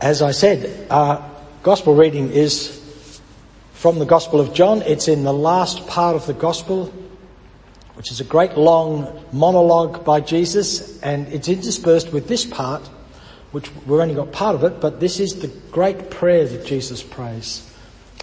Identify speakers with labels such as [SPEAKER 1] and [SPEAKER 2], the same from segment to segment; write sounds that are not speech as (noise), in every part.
[SPEAKER 1] As I said, our gospel reading is from the Gospel of John. It's in the last part of the gospel, which is a great long monologue by Jesus, and it's interspersed with this part, which we've only got part of it, but this is the great prayer that Jesus prays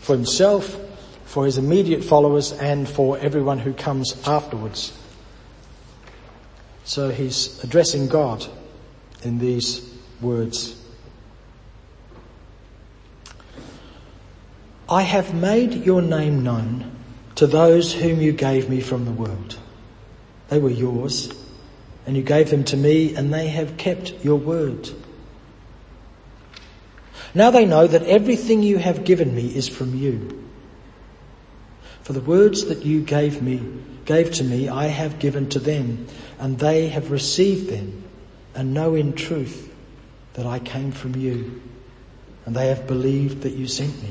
[SPEAKER 1] for himself, for his immediate followers, and for everyone who comes afterwards. So he's addressing God in these words. I have made your name known to those whom you gave me from the world. They were yours, and you gave them to me, and they have kept your word. Now they know that everything you have given me is from you. For the words that you gave me, gave to me, I have given to them, and they have received them, and know in truth that I came from you, and they have believed that you sent me.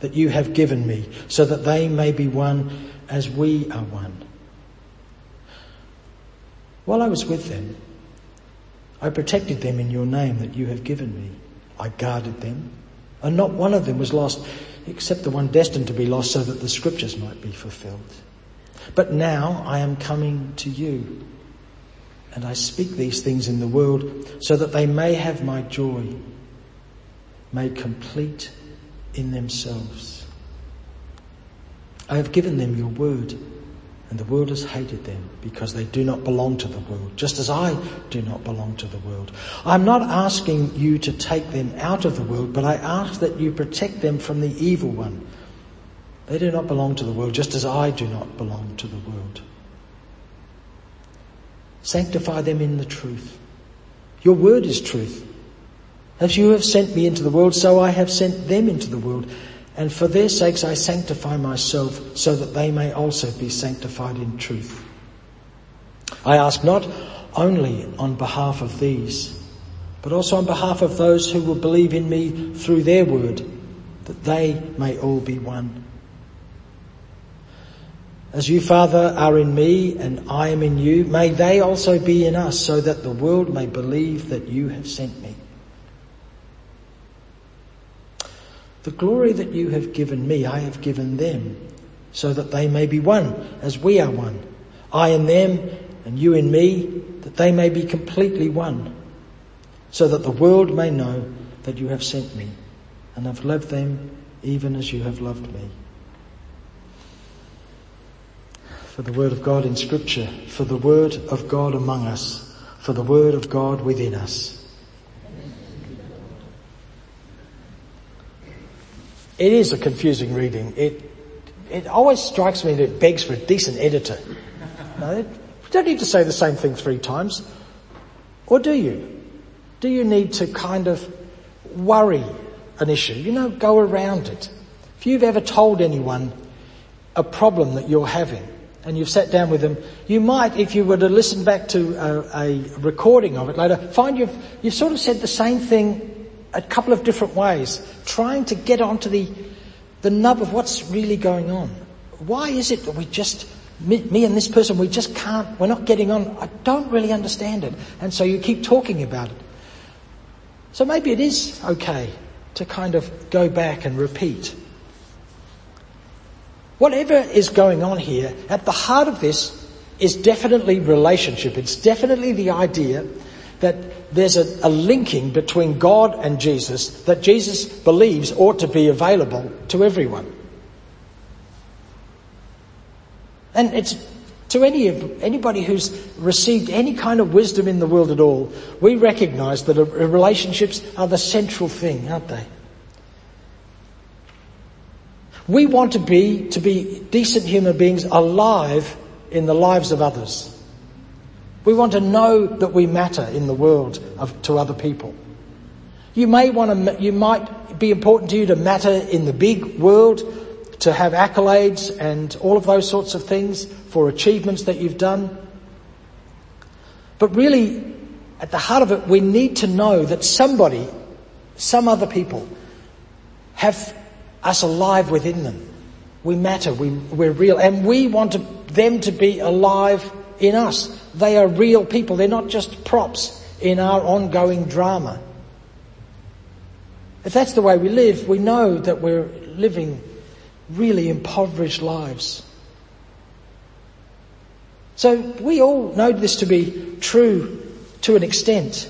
[SPEAKER 1] that you have given me, so that they may be one as we are one. While I was with them, I protected them in your name that you have given me. I guarded them, and not one of them was lost, except the one destined to be lost so that the scriptures might be fulfilled. But now I am coming to you, and I speak these things in the world so that they may have my joy made complete in themselves. I have given them your word, and the world has hated them because they do not belong to the world, just as I do not belong to the world. I'm not asking you to take them out of the world, but I ask that you protect them from the evil one. They do not belong to the world, just as I do not belong to the world. Sanctify them in the truth. Your word is truth. As you have sent me into the world, so I have sent them into the world. And for their sakes I sanctify myself, so that they may also be sanctified in truth. I ask not only on behalf of these, but also on behalf of those who will believe in me through their word, that they may all be one. As you, Father, are in me and I am in you, may they also be in us, so that the world may believe that you have sent me. The glory that you have given me, I have given them, so that they may be one, as we are one. I in them, and you in me, that they may be completely one, so that the world may know that you have sent me, and have loved them even as you have loved me. For the word of God in scripture, for the word of God among us, for the word of God within us. It is a confusing reading. It, it always strikes me that it begs for a decent editor. No, you don't need to say the same thing three times. Or do you? Do you need to kind of worry an issue? You know, go around it. If you've ever told anyone a problem that you're having and you've sat down with them, you might, if you were to listen back to a, a recording of it later, find you've, you've sort of said the same thing a couple of different ways, trying to get onto the, the nub of what's really going on. Why is it that we just, me, me, and this person, we just can't, we're not getting on? I don't really understand it. And so you keep talking about it. So maybe it is okay to kind of go back and repeat. Whatever is going on here, at the heart of this is definitely relationship. It's definitely the idea that there's a, a, linking between God and Jesus that Jesus believes ought to be available to everyone. And it's to any of, anybody who's received any kind of wisdom in the world at all, we recognize that relationships are the central thing, aren't they? We want to be, to be decent human beings alive in the lives of others. We want to know that we matter in the world of, to other people. You may want to, you might be important to you to matter in the big world, to have accolades and all of those sorts of things for achievements that you've done. But really, at the heart of it, we need to know that somebody, some other people, have us alive within them. We matter, we, we're real, and we want to, them to be alive in us. They are real people, they're not just props in our ongoing drama. If that's the way we live, we know that we're living really impoverished lives. So we all know this to be true to an extent.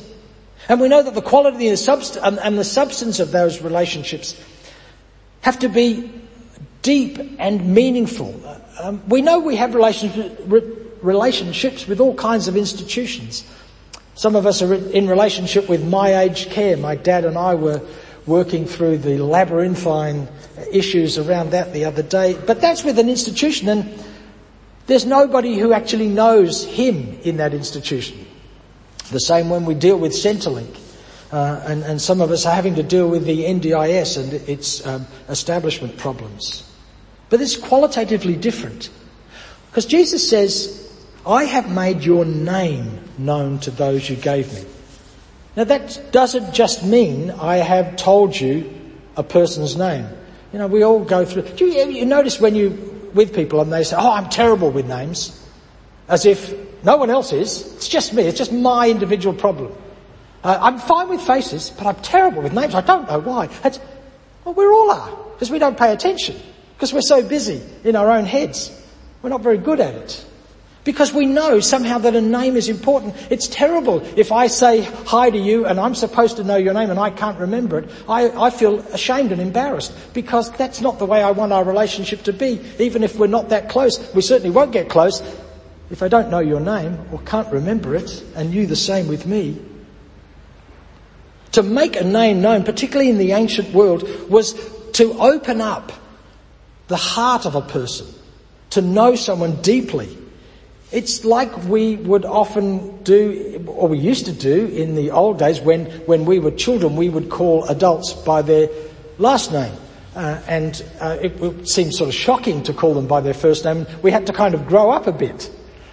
[SPEAKER 1] And we know that the quality and the substance of those relationships have to be deep and meaningful. Um, we know we have relationships with all kinds of institutions. Some of us are in relationship with my aged care. My dad and I were working through the labyrinthine issues around that the other day. But that's with an institution and there's nobody who actually knows him in that institution. The same when we deal with Centrelink. Uh, and, and, some of us are having to deal with the NDIS and its um, establishment problems. But it's qualitatively different. Because Jesus says, I have made your name known to those you gave me. Now that doesn't just mean I have told you a person's name. You know, we all go through, do you, you notice when you with people and they say, oh, I'm terrible with names. As if no one else is. It's just me. It's just my individual problem. Uh, I'm fine with faces, but I'm terrible with names. I don't know why. It's, well, we all are, because we don't pay attention, because we're so busy in our own heads. We're not very good at it. Because we know somehow that a name is important. It's terrible if I say hi to you and I'm supposed to know your name and I can't remember it. I, I feel ashamed and embarrassed because that's not the way I want our relationship to be. Even if we're not that close, we certainly won't get close if I don't know your name or can't remember it and you the same with me. To make a name known, particularly in the ancient world, was to open up the heart of a person, to know someone deeply it's like we would often do, or we used to do in the old days when, when we were children, we would call adults by their last name. Uh, and uh, it, it seemed sort of shocking to call them by their first name. We had to kind of grow up a bit.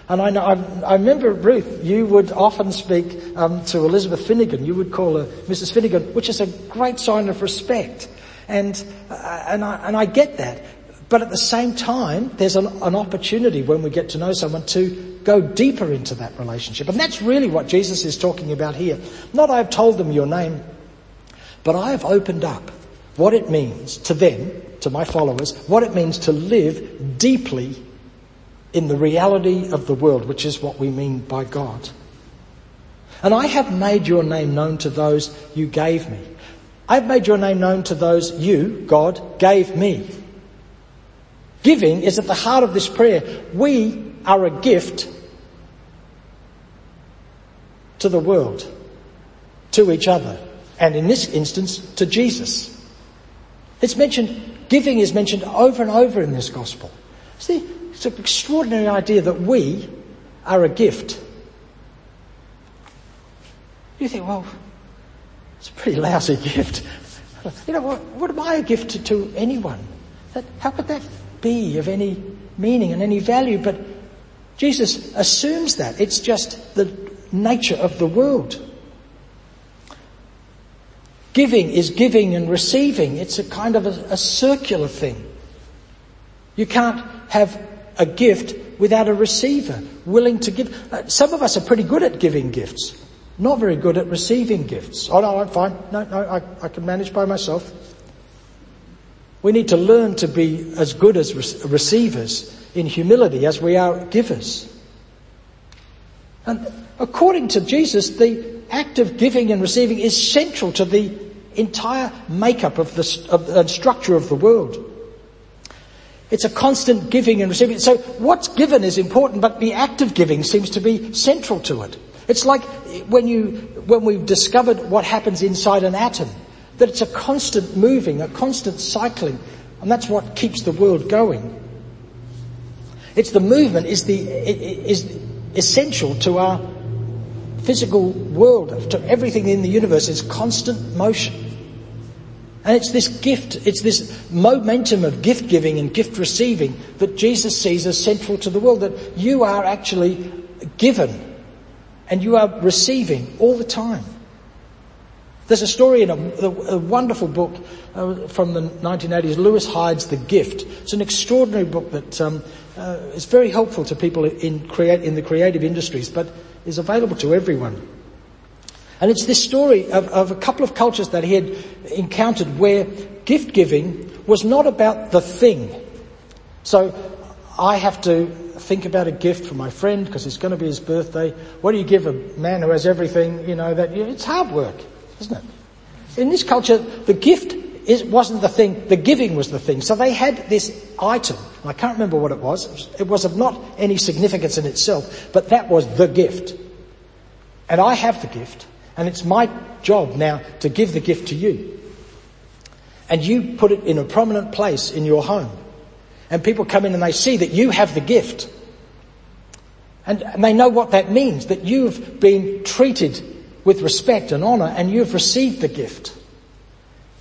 [SPEAKER 1] And I, know, I, I remember, Ruth, you would often speak um, to Elizabeth Finnegan. You would call her Mrs. Finnegan, which is a great sign of respect. And, uh, and, I, and I get that. But at the same time, there's an, an, opportunity when we get to know someone to go deeper into that relationship. And that's really what Jesus is talking about here. Not I've told them your name, but I have opened up what it means to them, to my followers, what it means to live deeply in the reality of the world, which is what we mean by God. And I have made your name known to those you gave me. I've made your name known to those you, God, gave me. Giving is at the heart of this prayer. We are a gift to the world, to each other, and in this instance, to Jesus. It's mentioned, giving is mentioned over and over in this gospel. See, it's an extraordinary idea that we are a gift. You think, well, it's a pretty lousy (laughs) gift. You know, what, what am I a gift to, to anyone? That, how could that be of any meaning and any value, but Jesus assumes that. It's just the nature of the world. Giving is giving and receiving. It's a kind of a, a circular thing. You can't have a gift without a receiver willing to give. Uh, some of us are pretty good at giving gifts, not very good at receiving gifts. Oh no, I'm fine. No, no, I, I can manage by myself. We need to learn to be as good as receivers in humility as we are givers. And according to Jesus, the act of giving and receiving is central to the entire makeup of the, of structure of the world. It's a constant giving and receiving. So what's given is important, but the act of giving seems to be central to it. It's like when you, when we've discovered what happens inside an atom. That it's a constant moving, a constant cycling, and that's what keeps the world going. It's the movement is the is essential to our physical world, to everything in the universe is constant motion. And it's this gift, it's this momentum of gift giving and gift receiving that Jesus sees as central to the world, that you are actually given and you are receiving all the time. There's a story in a, a wonderful book uh, from the 1980s, Lewis Hyde's The Gift. It's an extraordinary book that um, uh, is very helpful to people in, create, in the creative industries, but is available to everyone. And it's this story of, of a couple of cultures that he had encountered where gift giving was not about the thing. So I have to think about a gift for my friend because it's going to be his birthday. What do you give a man who has everything? You know that it's hard work, isn't it? In this culture, the gift is, wasn't the thing, the giving was the thing. So they had this item, I can't remember what it was, it was of not any significance in itself, but that was the gift. And I have the gift, and it's my job now to give the gift to you. And you put it in a prominent place in your home. And people come in and they see that you have the gift. And they know what that means, that you've been treated with respect and honour and you've received the gift.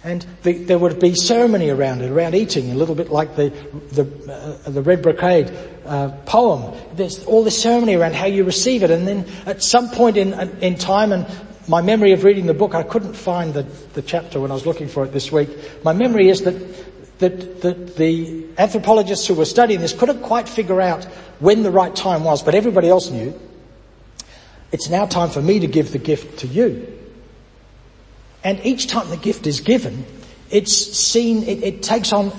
[SPEAKER 1] And the, there would be ceremony around it, around eating, a little bit like the the, uh, the Red Brocade uh, poem. There's all this ceremony around how you receive it, and then at some point in in time, and my memory of reading the book, I couldn't find the, the chapter when I was looking for it this week. My memory is that that, that the anthropologists who were studying this couldn't quite figure out when the right time was, but everybody else knew. It's now time for me to give the gift to you. And each time the gift is given, it's seen, it, it, takes on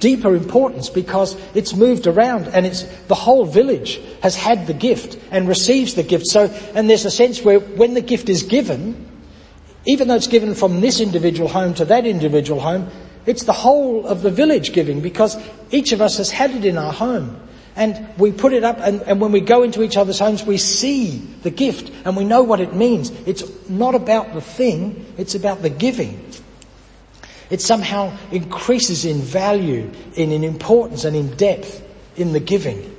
[SPEAKER 1] deeper importance because it's moved around and it's, the whole village has had the gift and receives the gift. So, and there's a sense where when the gift is given, even though it's given from this individual home to that individual home, it's the whole of the village giving because each of us has had it in our home. And we put it up and, and, when we go into each other's homes, we see the gift and we know what it means. It's not about the thing, it's about the giving. It somehow increases in value, in, in importance and in depth in the giving.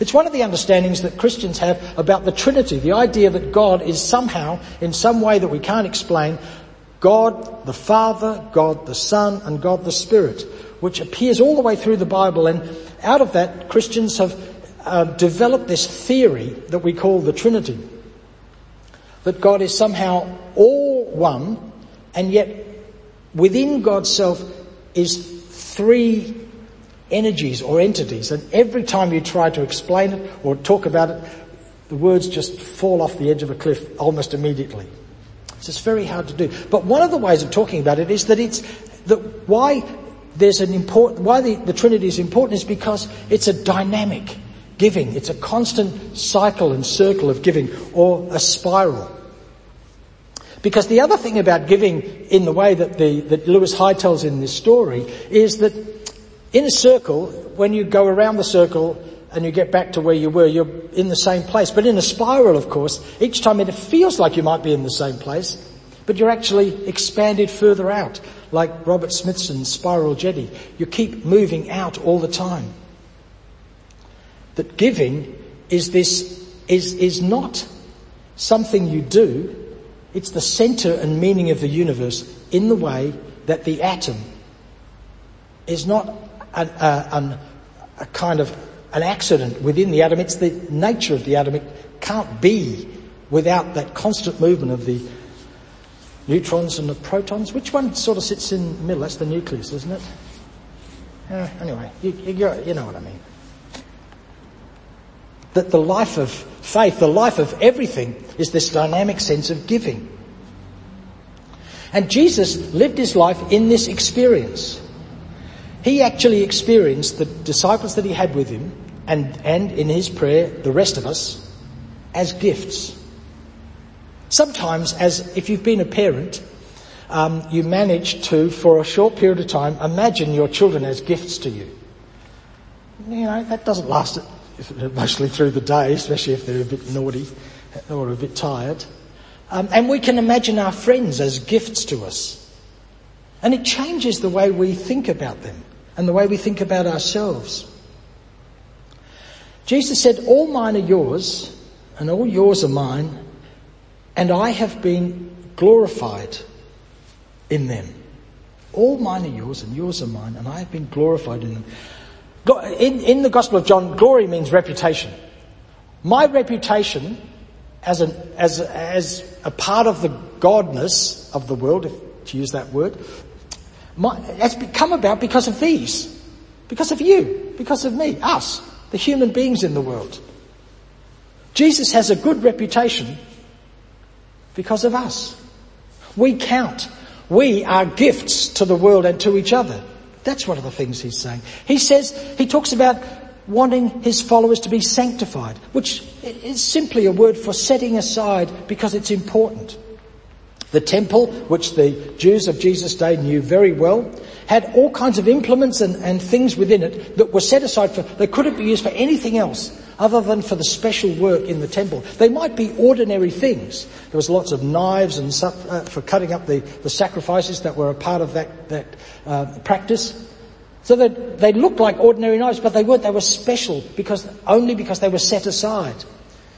[SPEAKER 1] It's one of the understandings that Christians have about the Trinity, the idea that God is somehow, in some way that we can't explain, God the Father, God the Son, and God the Spirit, which appears all the way through the Bible. And out of that, Christians have uh, developed this theory that we call the Trinity. That God is somehow all one, and yet within God's self is three energies or entities. And every time you try to explain it or talk about it, the words just fall off the edge of a cliff almost immediately. So it's very hard to do. But one of the ways of talking about it is that it's that why there's an important why the, the Trinity is important is because it's a dynamic giving. It's a constant cycle and circle of giving or a spiral. Because the other thing about giving in the way that the that Lewis Hyde tells in this story is that in a circle, when you go around the circle, and you get back to where you were, you're in the same place. But in a spiral, of course, each time it feels like you might be in the same place, but you're actually expanded further out, like Robert Smithson's spiral jetty. You keep moving out all the time. That giving is this, is, is not something you do, it's the center and meaning of the universe in the way that the atom is not an, a, an, a kind of an accident within the atom. It's the nature of the atom. It can't be without that constant movement of the neutrons and the protons. Which one sort of sits in the middle? That's the nucleus, isn't it? Uh, anyway, you, you, you know what I mean. That the life of faith, the life of everything, is this dynamic sense of giving. And Jesus lived his life in this experience. He actually experienced the disciples that he had with him and, and in his prayer, the rest of us, as gifts. Sometimes, as if you've been a parent, um, you manage to, for a short period of time, imagine your children as gifts to you. You know, that doesn't last (laughs) mostly through the day, especially if they're a bit naughty or a bit tired. Um, and we can imagine our friends as gifts to us. And it changes the way we think about them and the way we think about ourselves. Jesus said, all mine are yours and all yours are mine, and I have been glorified in them. All mine are yours and yours are mine, and I have been glorified in them. In, in the Gospel of John, glory means reputation. My reputation as, an, as, as a part of the godness of the world, if to use that word, my, has come about because of these. Because of you. Because of me. Us. The human beings in the world. Jesus has a good reputation because of us. We count. We are gifts to the world and to each other. That's one of the things he's saying. He says, he talks about wanting his followers to be sanctified, which is simply a word for setting aside because it's important. The temple, which the Jews of Jesus' day knew very well, had all kinds of implements and, and things within it that were set aside for, they couldn't be used for anything else other than for the special work in the temple. They might be ordinary things. There was lots of knives and stuff uh, for cutting up the, the sacrifices that were a part of that, that uh, practice. So that they looked like ordinary knives, but they weren't. They were special because, only because they were set aside.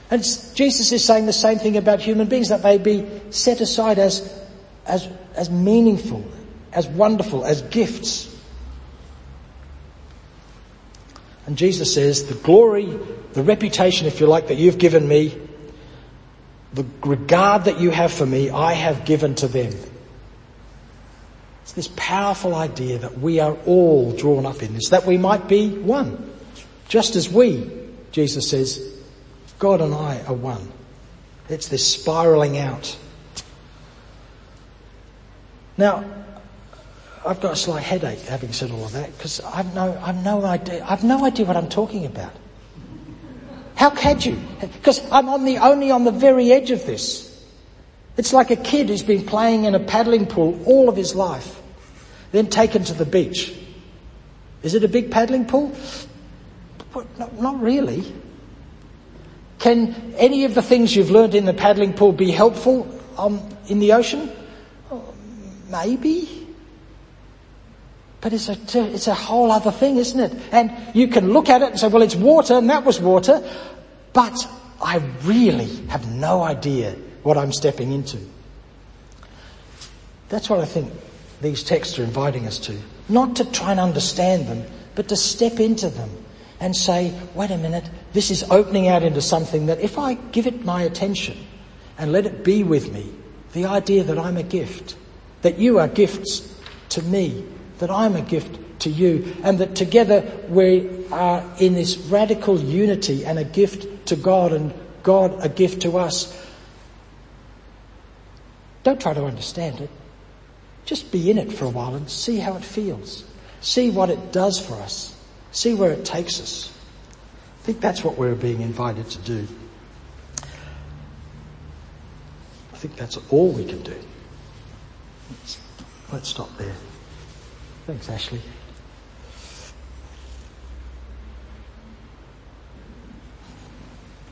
[SPEAKER 1] And Jesus is saying the same thing about human beings, that they be set aside as, as, as meaningful, as wonderful, as gifts. And Jesus says, the glory, the reputation, if you like, that you've given me, the regard that you have for me, I have given to them. It's this powerful idea that we are all drawn up in this, that we might be one. Just as we, Jesus says, God and I are one. It's this spiraling out. Now, I've got a slight headache having said all of that because I've no, I've no idea, I've no idea what I'm talking about. How can you? Because I'm on the, only on the very edge of this. It's like a kid who's been playing in a paddling pool all of his life, then taken to the beach. Is it a big paddling pool? Not, not really. Can any of the things you've learned in the paddling pool be helpful um, in the ocean? Maybe. But it's a, it's a whole other thing, isn't it? And you can look at it and say, well, it's water and that was water, but I really have no idea what I'm stepping into. That's what I think these texts are inviting us to. Not to try and understand them, but to step into them and say, wait a minute, this is opening out into something that if I give it my attention and let it be with me, the idea that I'm a gift, that you are gifts to me, that I'm a gift to you, and that together we are in this radical unity and a gift to God and God a gift to us. Don't try to understand it. Just be in it for a while and see how it feels. See what it does for us. See where it takes us. I think that's what we're being invited to do. I think that's all we can do. Let's, let's stop there. Thanks, Ashley.